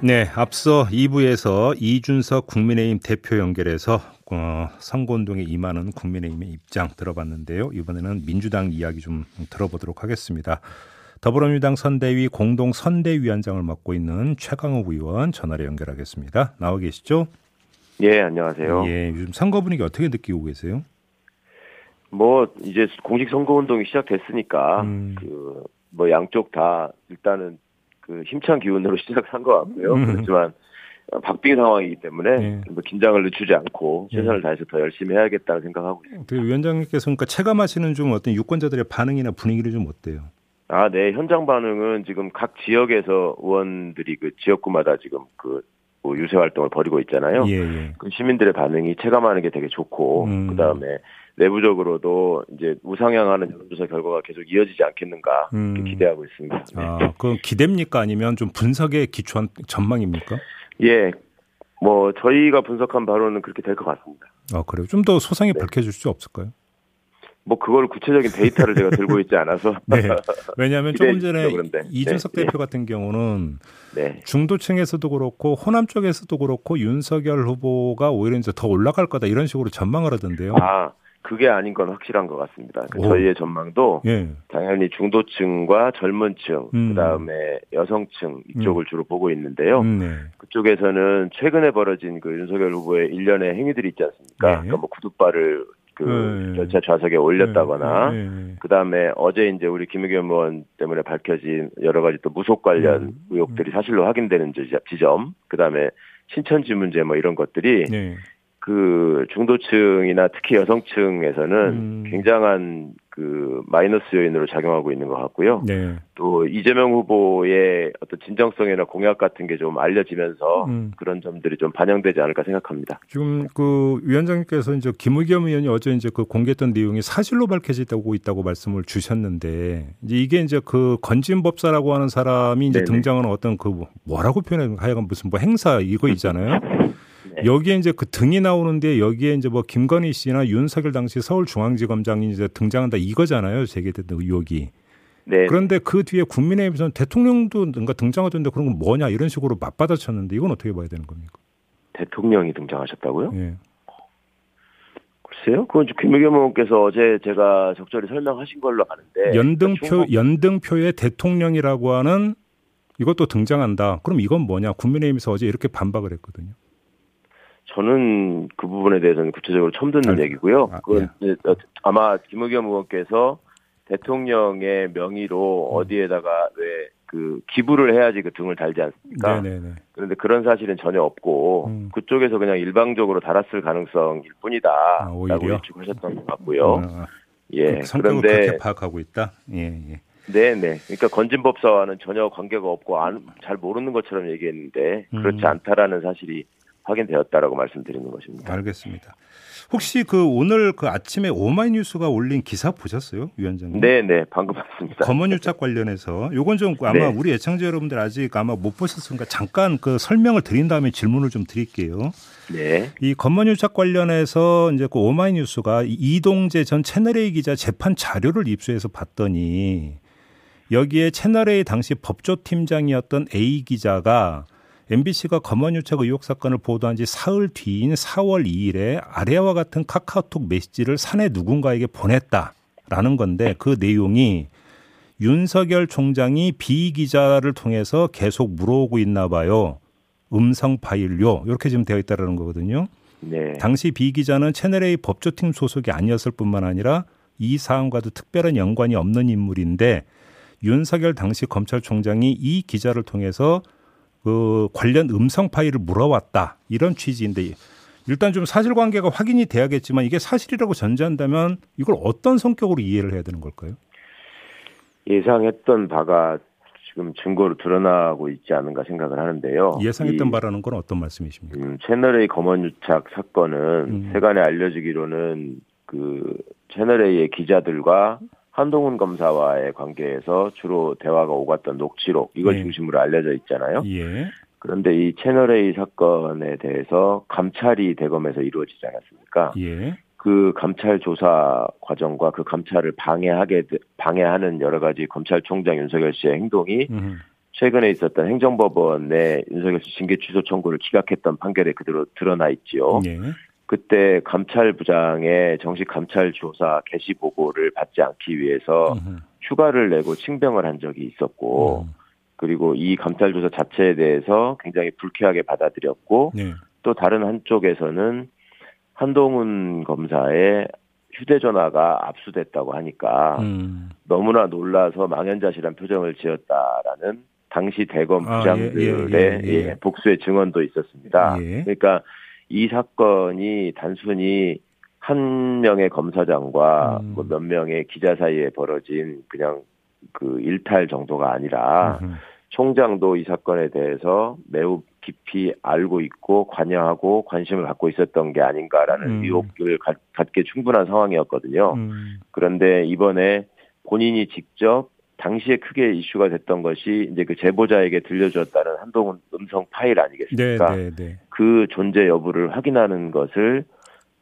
네, 앞서 2부에서 이준석 국민의힘 대표 연결해서 어, 선거운동에 임하는 국민의힘의 입장 들어봤는데요. 이번에는 민주당 이야기 좀 들어보도록 하겠습니다. 더불어민주당 선대위 공동 선대위원장을 맡고 있는 최강욱 의원 전화로 연결하겠습니다. 나와 계시죠? 예, 안녕하세요. 예, 요즘 선거 분위기 어떻게 느끼고 계세요? 뭐 이제 공식 선거 운동이 시작됐으니까 음. 그뭐 양쪽 다 일단은 그 힘찬 기운으로 시작한 것 같고요. 음. 그렇지만 어, 박빙 상황이기 때문에 예. 뭐 긴장을 늦추지 않고 예. 최선을 다해서 더 열심히 해야겠다는 생각하고 있습니다. 그 위원장님께서 그러니까 체감하시는 좀 어떤 유권자들의 반응이나 분위기를 좀 어때요? 아, 네. 현장 반응은 지금 각 지역에서 의원들이 그 지역구마다 지금 그 뭐 유세 활동을 벌이고 있잖아요. 예, 예. 그 시민들의 반응이 체감하는 게 되게 좋고 음. 그다음에 내부적으로도 이제 우상향하는 여론조사 결과가 계속 이어지지 않겠는가 음. 기대하고 있습니다. 네. 아, 그 기대입니까 아니면 좀 분석에 기초한 전망입니까? 예, 뭐 저희가 분석한 바로는 그렇게 될 것 같습니다. 아, 그래요. 좀 더 소상히 네. 밝혀 주실 수 없을까요? 뭐 그걸 구체적인 데이터를 제가 들고 있지 않아서 네. 왜냐하면 조금 전에 그런데. 이준석 네, 대표 같은 경우는 네. 중도층에서도 그렇고 호남 쪽에서도 그렇고 윤석열 후보가 오히려 이제 더 올라갈 거다 이런 식으로 전망을 하던데요. 아 그게 아닌 건 확실한 것 같습니다. 그 오. 저희의 전망도 예. 당연히 중도층과 젊은층, 음. 그다음에 여성층 이쪽을 주로 보고 있는데요. 음, 네. 그쪽에서는 최근에 벌어진 그 윤석열 후보의 일련의 행위들이 있지 않습니까? 네. 그러니까 뭐 구두발을 그 네. 열차 좌석에 올렸다거나 예, 예, 예. 그다음에 어제 이제 우리 김의겸 의원 때문에 밝혀진 여러 가지 또 무속 관련 음. 의혹들이 사실로 확인되는 지점, 그다음에 신천지 문제 뭐 이런 것들이 예. 그 중도층이나 특히 여성층에서는 음. 굉장한 그 마이너스 요인으로 작용하고 있는 것 같고요. 네. 또 이재명 후보의 어떤 진정성이나 공약 같은 게 좀 알려지면서 음. 그런 점들이 좀 반영되지 않을까 생각합니다. 지금 그 위원장님께서 이제 김의겸 의원이 어제 이제 그 공개했던 내용이 사실로 밝혀지고 있다고 말씀을 주셨는데 이제 이게 이제 그 건진법사라고 하는 사람이 이제 네네. 등장하는 어떤 그 뭐- 뭐라고 표현해 하여간 무슨 뭐 행사 이거 있잖아요. 네. 여기에 이제 그 등이 나오는데 여기에 이제 뭐 김건희 씨나 윤석열 당시 서울중앙지검장이 이제 등장한다 이거잖아요. 제기됐던 의혹이. 네. 그런데 그 뒤에 국민의힘에서는 대통령도 뭔가 등장하던데 그런 건 뭐냐 이런 식으로 맞받아쳤는데 이건 어떻게 봐야 되는 겁니까? 대통령이 등장하셨다고요? 예. 글쎄요. 그건 김의겸 의원께서 어제 제가 적절히 설명하신 걸로 아는데 연등표 충북- 연등표에 대통령이라고 하는 이것도 등장한다. 그럼 이건 뭐냐? 국민의힘에서 어제 이렇게 반박을 했거든요. 저는 그 부분에 대해서는 구체적으로 처음 듣는 알- 얘기고요. 아, 그건 이제 어, 아마 김의겸 의원께서 대통령의 명의로 어디에다가 왜 그 기부를 해야지 그 등을 달지 않습니까? 네네네. 그런데 그런 사실은 전혀 없고 음. 그쪽에서 그냥 일방적으로 달았을 가능성일 뿐이다. 아? 라고 예측하셨던 것 같고요. 아, 예. 그 성격을 그런데 그렇게 파악하고 있다. 예, 예. 네네. 그러니까 건진법사와는 전혀 관계가 없고 안, 잘 모르는 것처럼 얘기했는데 그렇지 음. 않다라는 사실이 확인되었다라고 말씀드리는 것입니다. 알겠습니다. 혹시 그 오늘 그 아침에 오마이뉴스가 올린 기사 보셨어요, 위원장님? 네 네. 방금 봤습니다. 검언 유착 관련해서 요건 좀 아마 네. 우리 애청자 여러분들 아직 아마 못 보셨으니까 잠깐 그 설명을 드린 다음에 질문을 좀 드릴게요. 네. 이 검언 유착 관련해서 이제 그 오마이뉴스가 이 이동재 전 채널A 기자 재판 자료를 입수해서 봤더니 여기에 채널A 당시 법조팀장이었던 A 기자가 MBC가 검언 유착 의혹 사건을 보도한 지 사흘 뒤인 4월 2일에 아래와 같은 카카오톡 메시지를 사내 누군가에게 보냈다라는 건데 그 내용이 윤석열 총장이 B 기자를 통해서 계속 물어오고 있나 봐요. 음성 파일요. 이렇게 지금 되어 있다라는 거거든요. 네. 당시 B 기자는 채널A 법조팀 소속이 아니었을 뿐만 아니라 이 사안과도 특별한 연관이 없는 인물인데 윤석열 당시 검찰총장이 이 기자를 통해서 그 관련 음성 파일을 물어왔다 이런 취지인데 일단 좀 사실관계가 확인이 돼야겠지만 이게 사실이라고 전제한다면 이걸 어떤 성격으로 이해를 해야 되는 걸까요? 예상했던 바가 지금 증거로 드러나고 있지 않은가 생각을 하는데요. 예상했던 바라는 건 어떤 말씀이십니까? 음, 채널A 검언유착 사건은 음. 세간에 알려지기로는 그 채널A의 기자들과 한동훈 검사와의 관계에서 주로 대화가 오갔던 녹취록 이걸 네. 중심으로 알려져 있잖아요. 예. 그런데 이 채널A 사건에 대해서 감찰이 대검에서 이루어지지 않았습니까? 예. 그 감찰 조사 과정과 그 감찰을 방해하게 되- 방해하는 여러 가지 검찰총장 윤석열 씨의 행동이 음. 최근에 있었던 행정법원의 윤석열 씨 징계 취소 청구를 기각했던 판결에 그대로 드러나 있지요. 예. 그때 감찰부장의 정식 감찰 조사 개시 보고를 받지 않기 위해서 음. 휴가를 내고 칭병을 한 적이 있었고 음. 그리고 이 감찰 조사 자체에 대해서 굉장히 불쾌하게 받아들였고 네. 또 다른 한쪽에서는 한동훈 검사의 휴대전화가 압수됐다고 하니까 음. 너무나 놀라서 망연자실한 표정을 지었다라는 당시 대검 아, 부장들의 예, 예, 예, 예. 예, 복수의 증언도 있었습니다. 예. 그러니까 이 사건이 단순히 한 명의 검사장과 음. 뭐몇 명의 기자 사이에 벌어진 그냥 그 일탈 정도가 아니라 음. 총장도 이 사건에 대해서 매우 깊이 알고 있고 관여하고 관심을 갖고 있었던 게 아닌가라는 음. 의혹을 갖, 갖게 충분한 상황이었거든요. 음. 그런데 이번에 본인이 직접 당시에 크게 이슈가 됐던 것이 이제 그 제보자에게 들려줬다는 한동훈 음성 파일 네, 아니겠습니까? 네, 네. 그 존재 여부를 확인하는 것을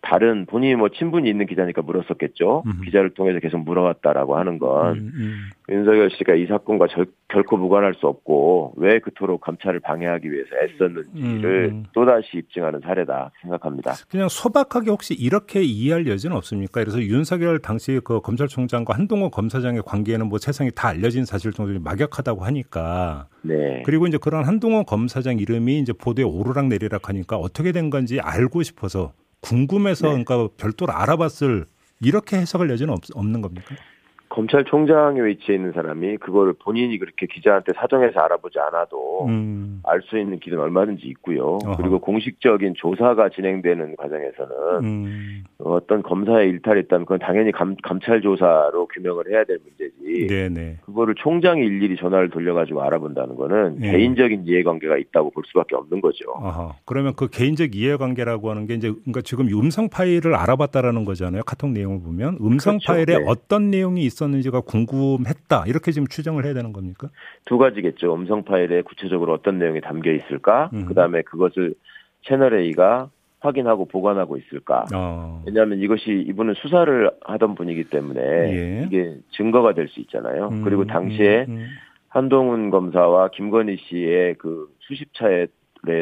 다른 본인이 뭐 친분이 있는 기자니까 물었었겠죠. 음. 기자를 통해서 계속 물어왔다라고 하는 건 음, 음. 윤석열 씨가 이 사건과 절, 결코 무관할 수 없고 왜 그토록 감찰을 방해하기 위해서 애썼는지를 음. 또다시 입증하는 사례다 생각합니다. 그냥 소박하게 혹시 이렇게 이해할 여지는 없습니까? 그래서 윤석열 당시 그 검찰총장과 한동훈 검사장의 관계는 뭐 세상에 다 알려진 사실 정도로 막역하다고 하니까 네. 그리고 이제 그런 한동훈 검사장 이름이 이제 보도에 오르락 내리락 하니까 어떻게 된 건지 알고 싶어서 궁금해서 네. 그러니까 별도로 알아봤을 이렇게 해석할 여지는 없, 없는 겁니까? 검찰총장에 위치해 있는 사람이 그거를 본인이 그렇게 기자한테 사정해서 알아보지 않아도 음. 알수 있는 길은 얼마든지 있고요. 어허. 그리고 공식적인 조사가 진행되는 과정에서는 음. 어떤 검사의 일탈이 있다면 그건 당연히 감, 감찰 조사로 규명을 해야 될 문제지. 네네. 그거를 총장이 일일이 전화를 돌려가지고 알아본다는 거는 예. 개인적인 이해관계가 있다고 볼 수밖에 없는 거죠. 아하. 그러면 그 개인적 이해관계라고 하는 게 이제 그러니까 지금 음성 파일을 알아봤다라는 거잖아요. 카톡 내용을 보면 음성 그렇죠. 파일에 네. 어떤 내용이 있 었는지가 궁금했다. 이렇게 지금 추정을 해야 되는 겁니까? 두 가지겠죠. 음성 파일에 구체적으로 어떤 내용이 담겨 있을까? 음. 그다음에 그것을 채널 A가 확인하고 보관하고 있을까? 어. 왜냐하면 이것이 이분은 수사를 하던 분이기 때문에 예. 이게 증거가 될 수 있잖아요. 음, 그리고 당시에 음, 음. 한동훈 검사와 김건희 씨의 그 수십 차의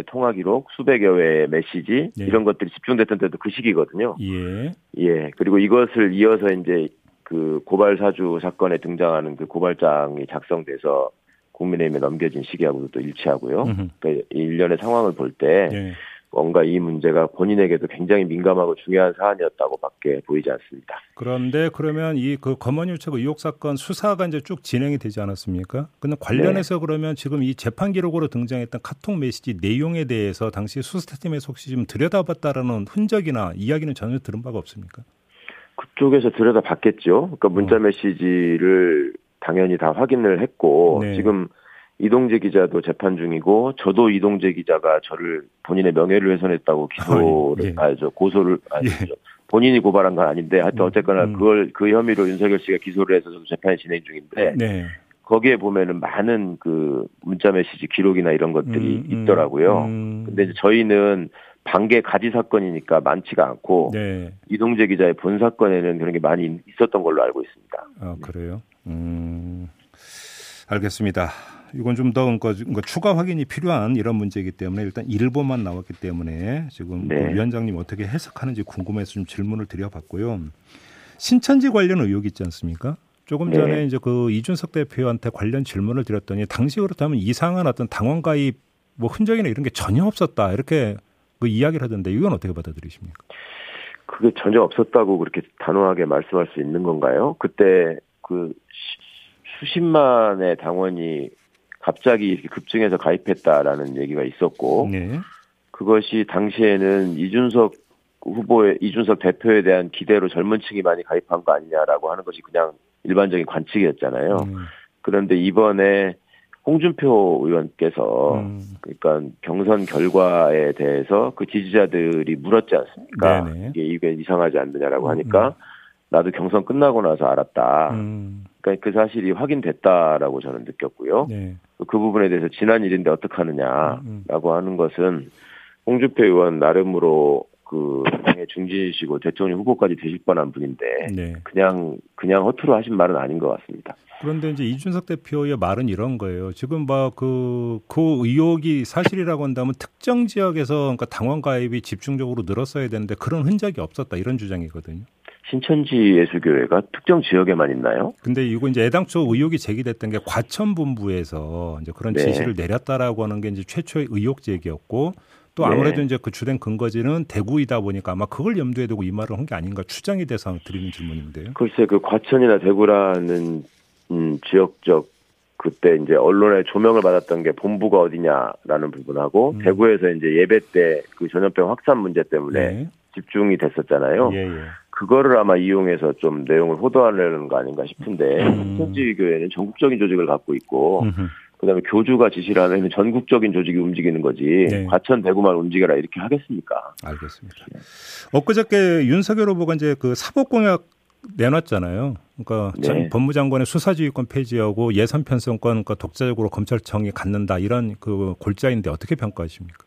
통화 기록, 수백여 회의 메시지 예. 이런 것들이 집중됐던 때도 그 시기거든요. 예. 예. 그리고 이것을 이어서 이제 그 고발 사주 사건에 등장하는 그 고발장이 작성돼서 국민의힘에 넘겨진 시기하고도 또 일치하고요. 음흠. 그러니까 이 일련의 상황을 볼때 예. 뭔가 이 문제가 본인에게도 굉장히 민감하고 중요한 사안이었다고밖에 보이지 않습니다. 그런데 그러면 이 그 검언유착 의혹 사건 수사가 이제 쭉 진행이 되지 않았습니까? 근데 관련해서 그러면 지금 이 재판 기록으로 등장했던 카톡 메시지 내용에 대해서 당시 수사팀에서 혹시 좀 들여다봤다라는 흔적이나 이야기는 전혀 들은 바가 없습니까? 그쪽에서 들여다 봤겠죠. 그러니까 문자 어. 메시지를 당연히 다 확인을 했고 네. 지금 이동재 기자도 재판 중이고 저도 이동재 기자가 저를 본인의 명예를 훼손했다고 기소를 아, 예. 아, 저 고소를 아, 예. 저 본인이 고발한 건 아닌데 하여튼 음, 어쨌거나 음. 그걸 그 혐의로 윤석열 씨가 기소를 해서 저도 재판이 진행 중인데 네. 거기에 보면은 많은 그 문자 메시지 기록이나 이런 것들이 음, 음, 있더라고요. 음. 근데 이제 저희는 반개 가지 사건이니까 많지가 않고 네. 이동재 기자의 본 사건에는 그런 게 많이 있었던 걸로 알고 있습니다. 아, 그래요? 음, 알겠습니다. 이건 좀 더 추가 확인이 필요한 이런 문제이기 때문에 일단 일본만 나왔기 때문에 지금 네. 그 위원장님 어떻게 해석하는지 궁금해서 좀 질문을 드려봤고요. 신천지 관련 의혹 있지 않습니까? 조금 네. 전에 이제 그 이준석 대표한테 관련 질문을 드렸더니 당시 그렇다면 이상한 어떤 당원 가입 뭐 흔적이나 이런 게 전혀 없었다 이렇게 그 이야기를 하던데 이건 어떻게 받아들이십니까? 그게 전혀 없었다고 그렇게 단호하게 말씀할 수 있는 건가요? 그때 그 시- 수십만의 당원이 갑자기 이렇게 급증해서 가입했다라는 얘기가 있었고 네. 그것이 당시에는 이준석 후보의 이준석 대표에 대한 기대로 젊은 층이 많이 가입한 거 아니냐라고 하는 것이 그냥 일반적인 관측이었잖아요. 음, 그런데 이번에 홍준표 의원께서 음. 그러니까 경선 결과에 대해서 그 지지자들이 물었지 않습니까? 네네. 이게 이게 이상하지 않느냐라고 하니까 나도 경선 끝나고 나서 알았다. 음. 그러니까 그 사실이 확인됐다라고 저는 느꼈고요. 네. 그 부분에 대해서 지난 일인데 음, 어떡하느냐라고 하는 것은 홍준표 의원 나름으로 그 당의 중진이시고 대통령 후보까지 되실 뻔한 분인데 네. 그냥 그냥 허투루 하신 말은 아닌 것 같습니다. 그런데 이제 이준석 대표의 말은 이런 거예요. 지금 막그그 그 의혹이 사실이라고 한다면 특정 지역에서 그러니까 당원 가입이 집중적으로 늘었어야 되는데 그런 흔적이 없었다 이런 주장이거든요. 신천지 예수교회가 특정 지역에만 있나요? 근데 이거 이제 애당초 의혹이 제기됐던 게 과천 본부에서 이제 그런 네. 지시를 내렸다라고 하는 게 이제 최초의 의혹 제기였고 또 네. 아무래도 이제 그 주된 근거지는 대구이다 보니까 아마 그걸 염두에 두고 이 말을 한 게 아닌가 추정이 돼서 드리는 질문인데요. 글쎄 그 과천이나 대구라는 음, 지역적 그때 이제 언론의 조명을 받았던 게 본부가 어디냐라는 부분하고 음. 대구에서 이제 예배 때 그 전염병 확산 문제 때문에 네. 집중이 됐었잖아요. 예, 예. 그거를 아마 이용해서 좀 내용을 호도하려는 거 아닌가 싶은데 음. 신천지 교회는 전국적인 조직을 갖고 있고 음흠. 그다음에 교주가 지시를 하면 전국적인 조직이 움직이는 거지 네. 과천 대구만 움직여라 이렇게 하겠습니까? 알겠습니다. 엊그저께 윤석열 후보가 이제 그 사법 공약 내놨잖아요. 그러니까 네. 전 법무장관의 수사지휘권 폐지하고 예산 편성권 그러니까 독자적으로 검찰청이 갖는다 이런 그 골자인데 어떻게 평가하십니까?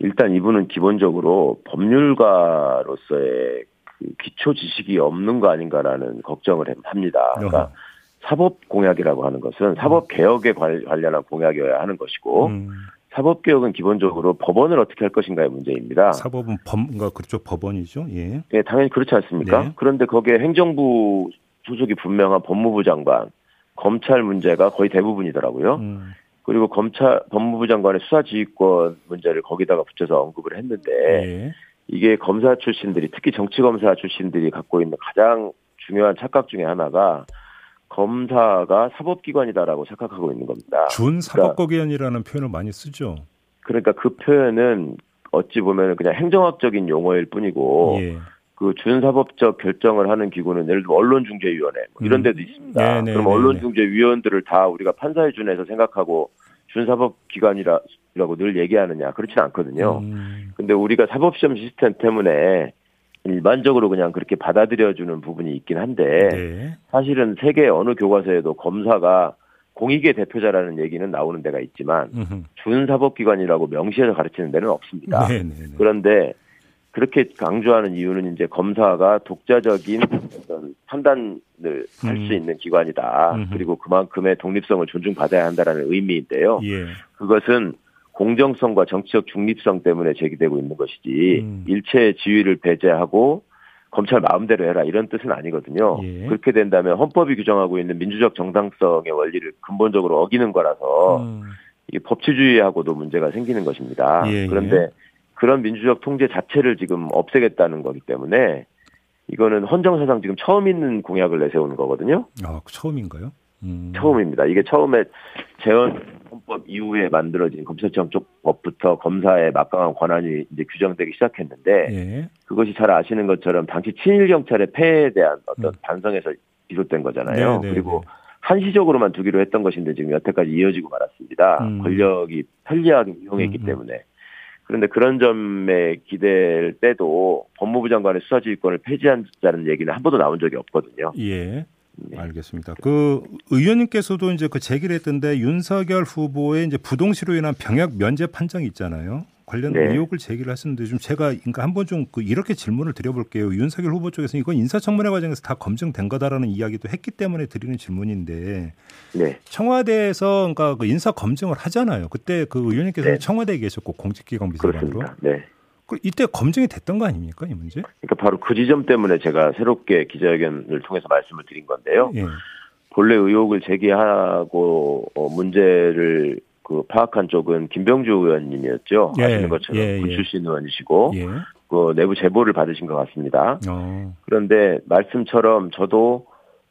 일단 이분은 기본적으로 법률가로서의 그 기초 지식이 없는 거 아닌가라는 걱정을 합니다. 그러니까 어허. 사법 공약이라고 하는 것은 사법 개혁에 관- 관련한 공약이어야 하는 것이고 음, 사법 개혁은 기본적으로 법원을 어떻게 할 것인가의 문제입니다. 사법은 법, 그러니까 그쪽 법원이죠. 예. 예, 당연히 그렇지 않습니까? 네. 그런데 거기에 행정부 소속이 분명한 법무부 장관, 검찰 문제가 거의 대부분이더라고요. 음, 그리고 검찰 법무부 장관의 수사 지휘권 문제를 거기다가 붙여서 언급을 했는데 예. 이게 검사 출신들이 특히 정치 검사 출신들이 갖고 있는 가장 중요한 착각 중에 하나가 검사가 사법기관이다라고 착각하고 있는 겁니다. 준 사법국위원이라는 표현을 많이 쓰죠. 그러니까 그 표현은 어찌 보면 그냥 행정학적인 용어일 뿐이고 예. 그 준사법적 결정을 하는 기구는 예를 들어 언론중재위원회 뭐 이런 음. 데도 있습니다. 네, 네, 그럼 네, 언론중재위원들을 다 우리가 판사의 준에서 생각하고 준사법기관이라고 늘 얘기하느냐 그렇지는 않거든요. 음, 근데 우리가 사법시험 시스템 때문에 일반적으로 그냥 그렇게 받아들여주는 부분이 있긴 한데 네. 사실은 세계 어느 교과서에도 검사가 공익의 대표자라는 얘기는 나오는 데가 있지만. 준사법기관이라고 명시해서 가르치는 데는 없습니다. 네, 네, 네. 그런데 그렇게 강조하는 이유는 이제 검사가 독자적인 어떤 판단을 할 음. 수 있는 기관이다. 음흠. 그리고 그만큼의 독립성을 존중받아야 한다라는 의미인데요. 예. 그것은 공정성과 정치적 중립성 때문에 제기되고 있는 것이지 음. 일체 지위를 배제하고 검찰 마음대로 해라 이런 뜻은 아니거든요. 예. 그렇게 된다면 헌법이 규정하고 있는 민주적 정당성의 원리를 근본적으로 어기는 거라서 음, 이게 법치주의하고도 문제가 생기는 것입니다. 예, 예. 그런데 그런 민주적 통제 자체를 지금 없애겠다는 거기 때문에 이거는 헌정사상 지금 처음 있는 공약을 내세우는 거거든요. 아, 처음인가요? 음. 처음입니다. 이게 처음에 재헌 헌법 이후에 만들어진 검찰청 쪽 법부터 검사의 막강한 권한이 이제 규정되기 시작했는데 예. 그것이 잘 아시는 것처럼 당시 친일 경찰의 폐해에 대한 어떤 음. 반성에서 비롯된 거잖아요. 네, 네, 그리고 네. 한시적으로만 두기로 했던 것인데 지금 여태까지 이어지고 말았습니다. 음. 권력이 편리하게 이용했기 음, 음. 때문에. 그런데 그런 점에 기댈 때도 법무부 장관의 수사지휘권을 폐지한다는 얘기는 한 번도 나온 적이 없거든요. 예. 네. 알겠습니다. 그 의원님께서도 이제 그 제기를 했던데 윤석열 후보의 이제 부동시로 인한 병역 면제 판정이 있잖아요. 관련 네. 의혹을 제기를 하셨는데 좀 제가 그러니까 한번 좀 그 이렇게 질문을 드려볼게요. 윤석열 후보 쪽에서 이건 인사청문회 과정에서 다 검증된 거다라는 이야기도 했기 때문에 드리는 질문인데 네. 청와대에서 그러니까 그 인사 검증을 하잖아요. 그때 그 의원님께서 네. 청와대에 계셨고 공직기강 비서관으로 그렇습니다. 네. 그 이때 검증이 됐던 거 아닙니까 이 문제? 그러니까 바로 그 지점 때문에 제가 새롭게 기자회견을 통해서 말씀을 드린 건데요. 예. 본래 의혹을 제기하고 어, 문제를 그 파악한 쪽은 김병주 의원님이었죠. 예, 아시는 것처럼 예, 군 예. 출신 의원이시고 예. 그 내부 제보를 받으신 것 같습니다. 어. 그런데 말씀처럼 저도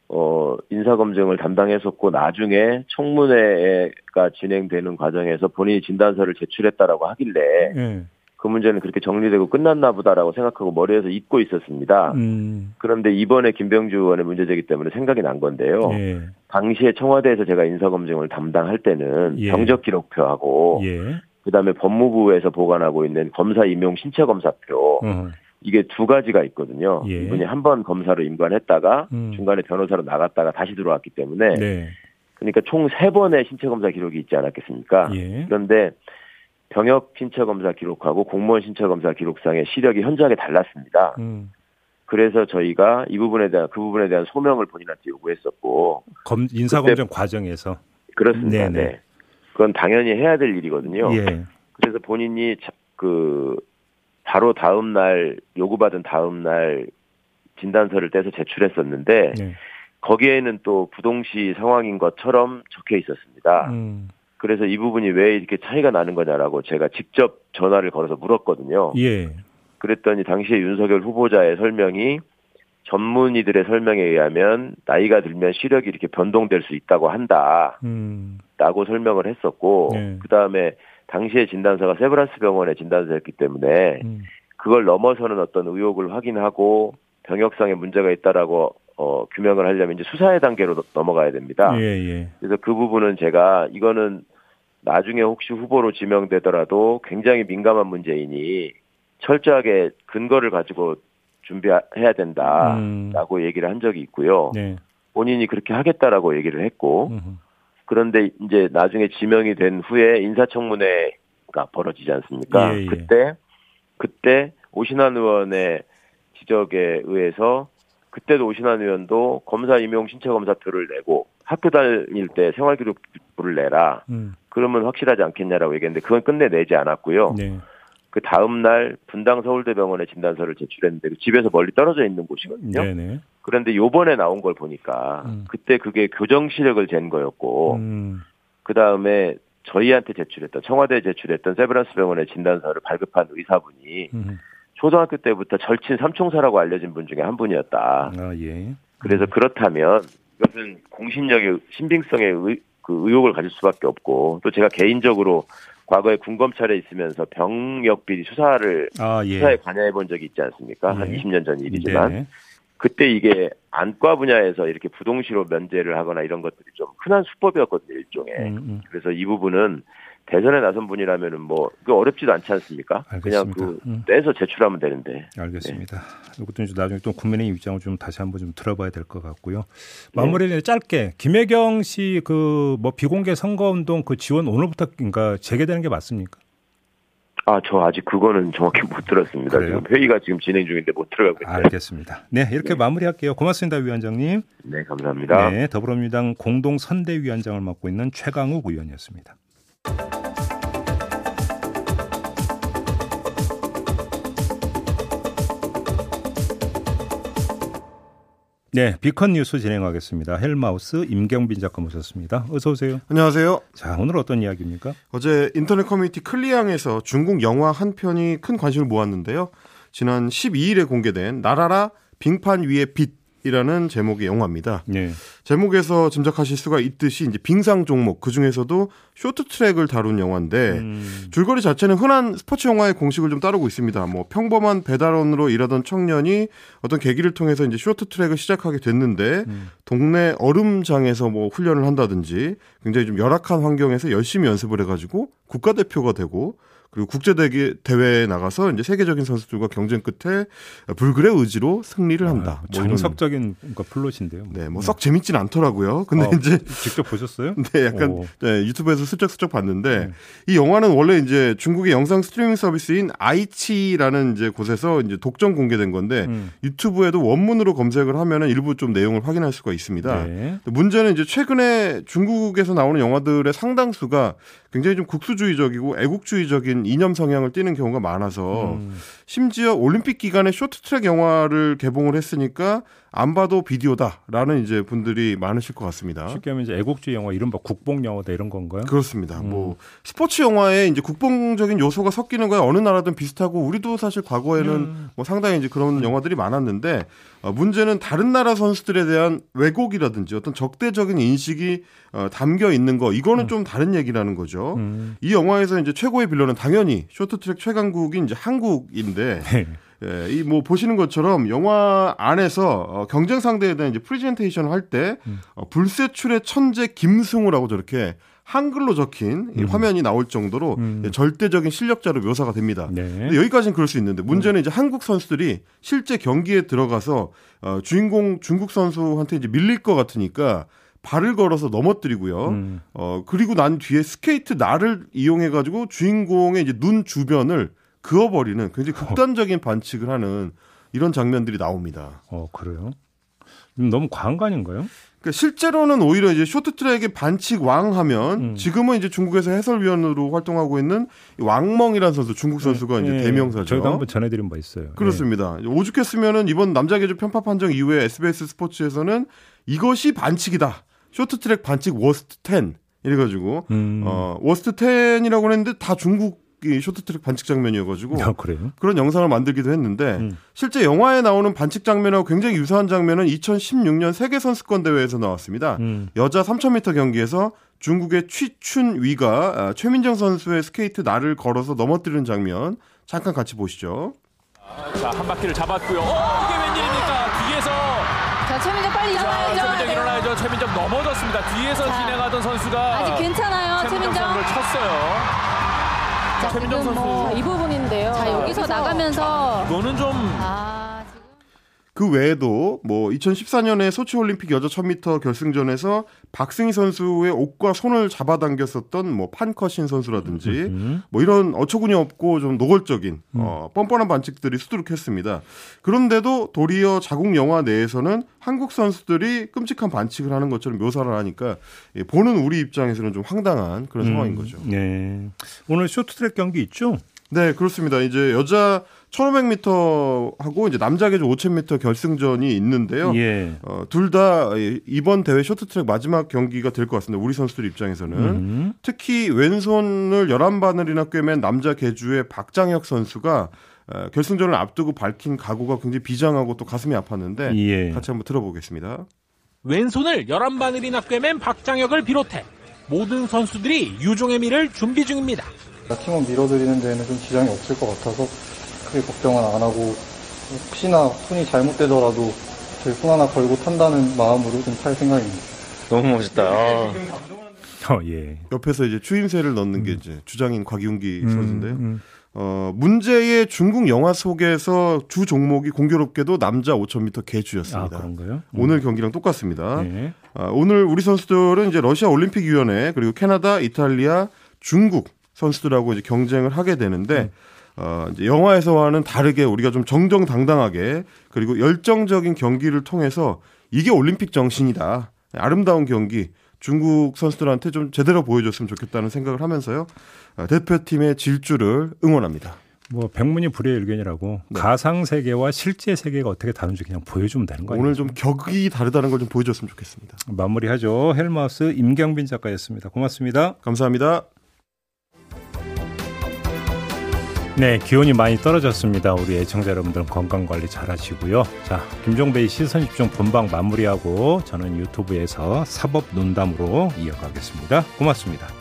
어 인사 검증을 담당했었고 나중에 청문회가 진행되는 과정에서 본인이 진단서를 제출했다라고 하길래 예. 그 문제는 그렇게 정리되고 끝났나 보다라고 생각하고 머리에서 잊고 있었습니다. 음. 그런데 이번에 김병주 의원의 문제제기 때문에 생각이 난 건데요. 예. 당시에 청와대에서 제가 인사검증을 담당할 때는 예. 경적 기록표하고 예. 그다음에 법무부에서 보관하고 있는 검사 임용 신체 검사표 어. 이게 두 가지가 있거든요. 예. 이분이 한 번 검사로 임관했다가 음. 중간에 변호사로 나갔다가 다시 들어왔기 때문에 네. 그러니까 총 세 번의 신체 검사 기록이 있지 않았겠습니까? 예. 그런데 병역 신체 검사 기록하고 공무원 신체 검사 기록상의 시력이 현저하게 달랐습니다. 음. 그래서 저희가 이 부분에 대한 그 부분에 대한 소명을 본인한테 요구했었고 검 인사 검증 과정에서 그렇습니다. 네네. 네. 그건 당연히 해야 될 일이거든요. 예. 그래서 본인이 자- 그 바로 다음 날 요구받은 다음 날 진단서를 떼서 제출했었는데 네. 거기에는 또 부동시 상황인 것처럼 적혀 있었습니다. 음. 그래서 이 부분이 왜 이렇게 차이가 나는 거냐라고 제가 직접 전화를 걸어서 물었거든요. 예. 그랬더니 당시에 윤석열 후보자의 설명이 전문의들의 설명에 의하면 나이가 들면 시력이 이렇게 변동될 수 있다고 한다라고 음. 설명을 했었고 네. 그다음에 당시에 진단서가 세브란스 병원의 진단서였기 때문에 음. 그걸 넘어서는 어떤 의혹을 확인하고 병역상의 문제가 있다라고 어, 규명을 하려면 이제 수사의 단계로 너- 넘어가야 됩니다. 예, 예. 그래서 그 부분은 제가 이거는 나중에 혹시 후보로 지명되더라도 굉장히 민감한 문제이니 철저하게 근거를 가지고 준비해야 된다라고 얘기를 한 적이 있고요. 음. 네. 본인이 그렇게 하겠다라고 얘기를 했고 음. 그런데 이제 나중에 지명이 된 후에 인사청문회가 벌어지지 않습니까? 예, 예. 그때 그때 오신환 의원의 지적에 의해서 그때도 오신환 의원도 검사 임용 신체 검사표를 내고 학교 다닐 때 생활기록부를 내라. 음. 그러면 확실하지 않겠냐라고 얘기했는데 그건 끝내 내지 않았고요. 네. 그 다음 날 분당 서울대병원에 진단서를 제출했는데 그 집에서 멀리 떨어져 있는 곳이거든요. 네, 네. 그런데 요번에 나온 걸 보니까 음. 그때 그게 교정 시력을 잰 거였고 음. 그 다음에 저희한테 제출했던 청와대에 제출했던 세브란스 병원의 진단서를 발급한 의사분이 음. 초등학교 때부터 절친 삼총사라고 알려진 분 중에 한 분이었다. 아, 예. 그래서 그렇다면 이것은 공신력의 신빙성에 의, 그 의혹을 가질 수밖에 없고 또 제가 개인적으로 과거에 군검찰에 있으면서 병역 비리 수사를 아, 예. 수사에 관여해 본 적이 있지 않습니까? 한 네. 20년 전 일이지만 네네. 그때 이게 안과 분야에서 이렇게 부동시로 면제를 하거나 이런 것들이 좀 흔한 수법이었거든요 일종의. 음, 음. 그래서 이 부분은 대선에 나선 분이라면은 뭐 그 어렵지도 않지 않습니까? 그냥 알겠습니다. 그 음. 떼서 제출하면 되는데. 알겠습니다. 이것도 이제 나중에 또 국민의 입장을 좀 다시 한번 좀 들어봐야 될 것 같고요. 마무리를 짧게 김혜경 씨 그 뭐 비공개 선거 운동 그 지원 오늘부터인가 재개되는 게 맞습니까? 아 저 아직 그거는 정확히 못 들었습니다. 그래요? 지금 회의가 지금 진행 중인데 못 들어가고 있어요. 알겠습니다. 네, 이렇게 마무리할게요. 고맙습니다, 위원장님. 네 감사합니다. 네, 더불어민주당 공동 선대위원장을 맡고 있는 최강욱 의원이었습니다. 네, B컷 뉴스 진행하겠습니다. 헬마우스 임경빈 작가 모셨습니다. 어서 오세요. 안녕하세요. 자, 오늘 어떤 이야기입니까? 어제 인터넷 커뮤니티 클리앙에서 중국 영화 한 편이 큰 관심을 모았는데요. 지난 12일에 공개된 나라라 빙판 위의 빛 이라는 제목의 영화입니다. 네. 제목에서 짐작하실 수가 있듯이 이제 빙상 종목 그 중에서도 쇼트트랙을 다룬 영화인데 음, 줄거리 자체는 흔한 스포츠 영화의 공식을 좀 따르고 있습니다. 뭐 평범한 배달원으로 일하던 청년이 어떤 계기를 통해서 이제 쇼트트랙을 시작하게 됐는데 음. 동네 얼음장에서 뭐 훈련을 한다든지 굉장히 좀 열악한 환경에서 열심히 연습을 해가지고 국가대표가 되고 그리고 국제 대회에 나가서 이제 세계적인 선수들과 경쟁 끝에 불굴의 의지로 승리를 한다. 아, 뭐 정석적인 그러니까 플롯인데요. 네, 뭐 썩 재밌진 않더라고요. 근데 어, 이제 직접 보셨어요? 네, 약간 오. 네, 유튜브에서 슬쩍슬쩍 봤는데 네. 이 영화는 원래 이제 중국의 영상 스트리밍 서비스인 아이치이라는 이제 곳에서 이제 독점 공개된 건데 음. 유튜브에도 원문으로 검색을 하면은 일부 좀 내용을 확인할 수가 있습니다. 네. 문제는 이제 최근에 중국에서 나오는 영화들의 상당수가 굉장히 좀 국수주의적이고 애국주의적인 이념 성향을 띠는 경우가 많아서 음. 심지어 올림픽 기간에 쇼트트랙 영화를 개봉을 했으니까 안 봐도 비디오다라는 이제 분들이 많으실 것 같습니다. 쉽게 하면 이제 애국주의 영화 이른바 국뽕 영화다 이런 건가요? 그렇습니다. 음. 뭐 스포츠 영화에 이제 국뽕적인 요소가 섞이는 거야 어느 나라든 비슷하고 우리도 사실 과거에는 음. 뭐 상당히 이제 그런 영화들이 많았는데 어, 문제는 다른 나라 선수들에 대한 왜곡이라든지 어떤 적대적인 인식이 어, 담겨 있는 거 이거는 좀 다른 얘기라는 거죠. 음. 이 영화에서 이제 최고의 빌런은 당연히 쇼트트랙 최강국인 이제 한국인데 네. 예, 이 뭐 보시는 것처럼 영화 안에서 어, 경쟁 상대에 대한 이제 프레젠테이션을 할때 음. 어, 불세출의 천재 김승우라고 저렇게 한글로 적힌 이 음. 화면이 나올 정도로 음. 예, 절대적인 실력자로 묘사가 됩니다. 네. 근데 여기까지는 그럴 수 있는데 문제는 이제 한국 선수들이 실제 경기에 들어가서 어, 주인공 중국 선수한테 이제 밀릴 것 같으니까 발을 걸어서 넘어뜨리고요. 음. 어 그리고 난 뒤에 스케이트 날을 이용해 가지고 주인공의 이제 눈 주변을 그어버리는 굉장히 극단적인 반칙을 하는 이런 장면들이 나옵니다. 어 그래요? 좀 너무 과한 거 아닌가요? 그러니까 실제로는 오히려 이제 쇼트트랙의 반칙 왕하면 음. 지금은 이제 중국에서 해설위원으로 활동하고 있는 이 왕멍이라는 선수 중국 선수가 이제 예, 대명사죠. 저희도 한번 전해드린 바 있어요. 그렇습니다. 오죽했으면은 이번 남자 계주 편파 판정 이후에 SBS 스포츠에서는 이것이 반칙이다. 쇼트트랙 반칙 worst 10 이래가지고 예. 음. 어 worst 10이라고 했는데 다 중국 이 쇼트트랙 반칙 장면이어가지고 아, 그래요? 그런 영상을 만들기도 했는데 음. 실제 영화에 나오는 반칙 장면하고 굉장히 유사한 장면은 2016년 세계 선수권 대회에서 나왔습니다. 음. 여자 3000m 경기에서 중국의 취춘위가 아, 최민정 선수의 스케이트 날을 걸어서 넘어뜨리는 장면 잠깐 같이 보시죠. 자, 한 바퀴를 잡았고요. 어, 이게 웬일입니까? 뒤에서 자, 최민정 빨리 자, 일어나야죠. 최민정 네. 일어나야죠. 최민정 넘어졌습니다. 뒤에서 자, 진행하던 선수가 아직 괜찮아요, 최민정 최민정. 선수를 쳤어요. 자, 최민정 지금 선수. 뭐 이 부분인데요. 자, 여기서 나가면서 이거는 좀 아, 그 외에도 뭐 2014년에 소치 올림픽 여자 1000m 결승전에서 박승희 선수의 옷과 손을 잡아당겼었던 뭐 판커신 선수라든지 음. 뭐 이런 어처구니 없고 좀 노골적인 어, 뻔뻔한 반칙들이 수두룩했습니다. 그런데도 도리어 자국 영화 내에서는 한국 선수들이 끔찍한 반칙을 하는 것처럼 묘사를 하니까 예, 보는 우리 입장에서는 좀 황당한 그런 상황인 거죠. 네. 오늘 쇼트트랙 경기 있죠? 네, 그렇습니다. 이제 여자 1500m하고 이제 남자 계주 5000m 결승전이 있는데요. 예. 어, 둘 다 이번 대회 쇼트트랙 마지막 경기가 될 것 같습니다. 우리 선수들 입장에서는 음. 특히 왼손을 11바늘이나 꿰맨 남자 계주의 박장혁 선수가 어, 결승전을 앞두고 밝힌 각오가 굉장히 비장하고 또 가슴이 아팠는데 예. 같이 한번 들어보겠습니다. 왼손을 11바늘이나 꿰맨 박장혁을 비롯해 모든 선수들이 유종의 미를 준비 중입니다. 팀원 밀어드리는 데에는 좀 지장이 없을 것 같아서 크게 걱정은 안 하고 혹시나 손이 잘못되더라도 제손 하나 걸고 탄다는 마음으로 좀 탈 생각입니다. 너무 멋있다. 아. 어, 예. 옆에서 이제 추임새를 넣는 게 이제 주장인 곽윤기 선수인데요. 음. 어, 문제의 중국 영화 속에서 주 종목이 공교롭게도 남자 5000m 아, 개주였습니다. 그런가요? 음. 오늘 경기랑 똑같습니다. 네. 아, 오늘 우리 선수들은 이제 러시아 올림픽 위원회 그리고 캐나다, 이탈리아, 중국 선수들하고 이제 경쟁을 하게 되는데 어, 이제 영화에서와는 다르게 우리가 좀 정정당당하게 그리고 열정적인 경기를 통해서 이게 올림픽 정신이다. 아름다운 경기 중국 선수들한테 좀 제대로 보여줬으면 좋겠다는 생각을 하면서요. 아, 대표팀의 질주를 응원합니다. 뭐 백문이 불여일견이라고 네. 가상 세계와 실제 세계가 어떻게 다른지 그냥 보여주면 되는 거예요. 오늘 좀 격이 다르다는 걸 좀 보여줬으면 좋겠습니다. 마무리하죠. 헬마우스 임경빈 작가였습니다. 고맙습니다. 감사합니다. 네, 기온이 많이 떨어졌습니다. 우리 애청자 여러분들 건강 관리 잘 하시고요. 자, 김종배의 시선 집중 본방 마무리하고 저는 유튜브에서 사법 논담으로 이어가겠습니다. 고맙습니다.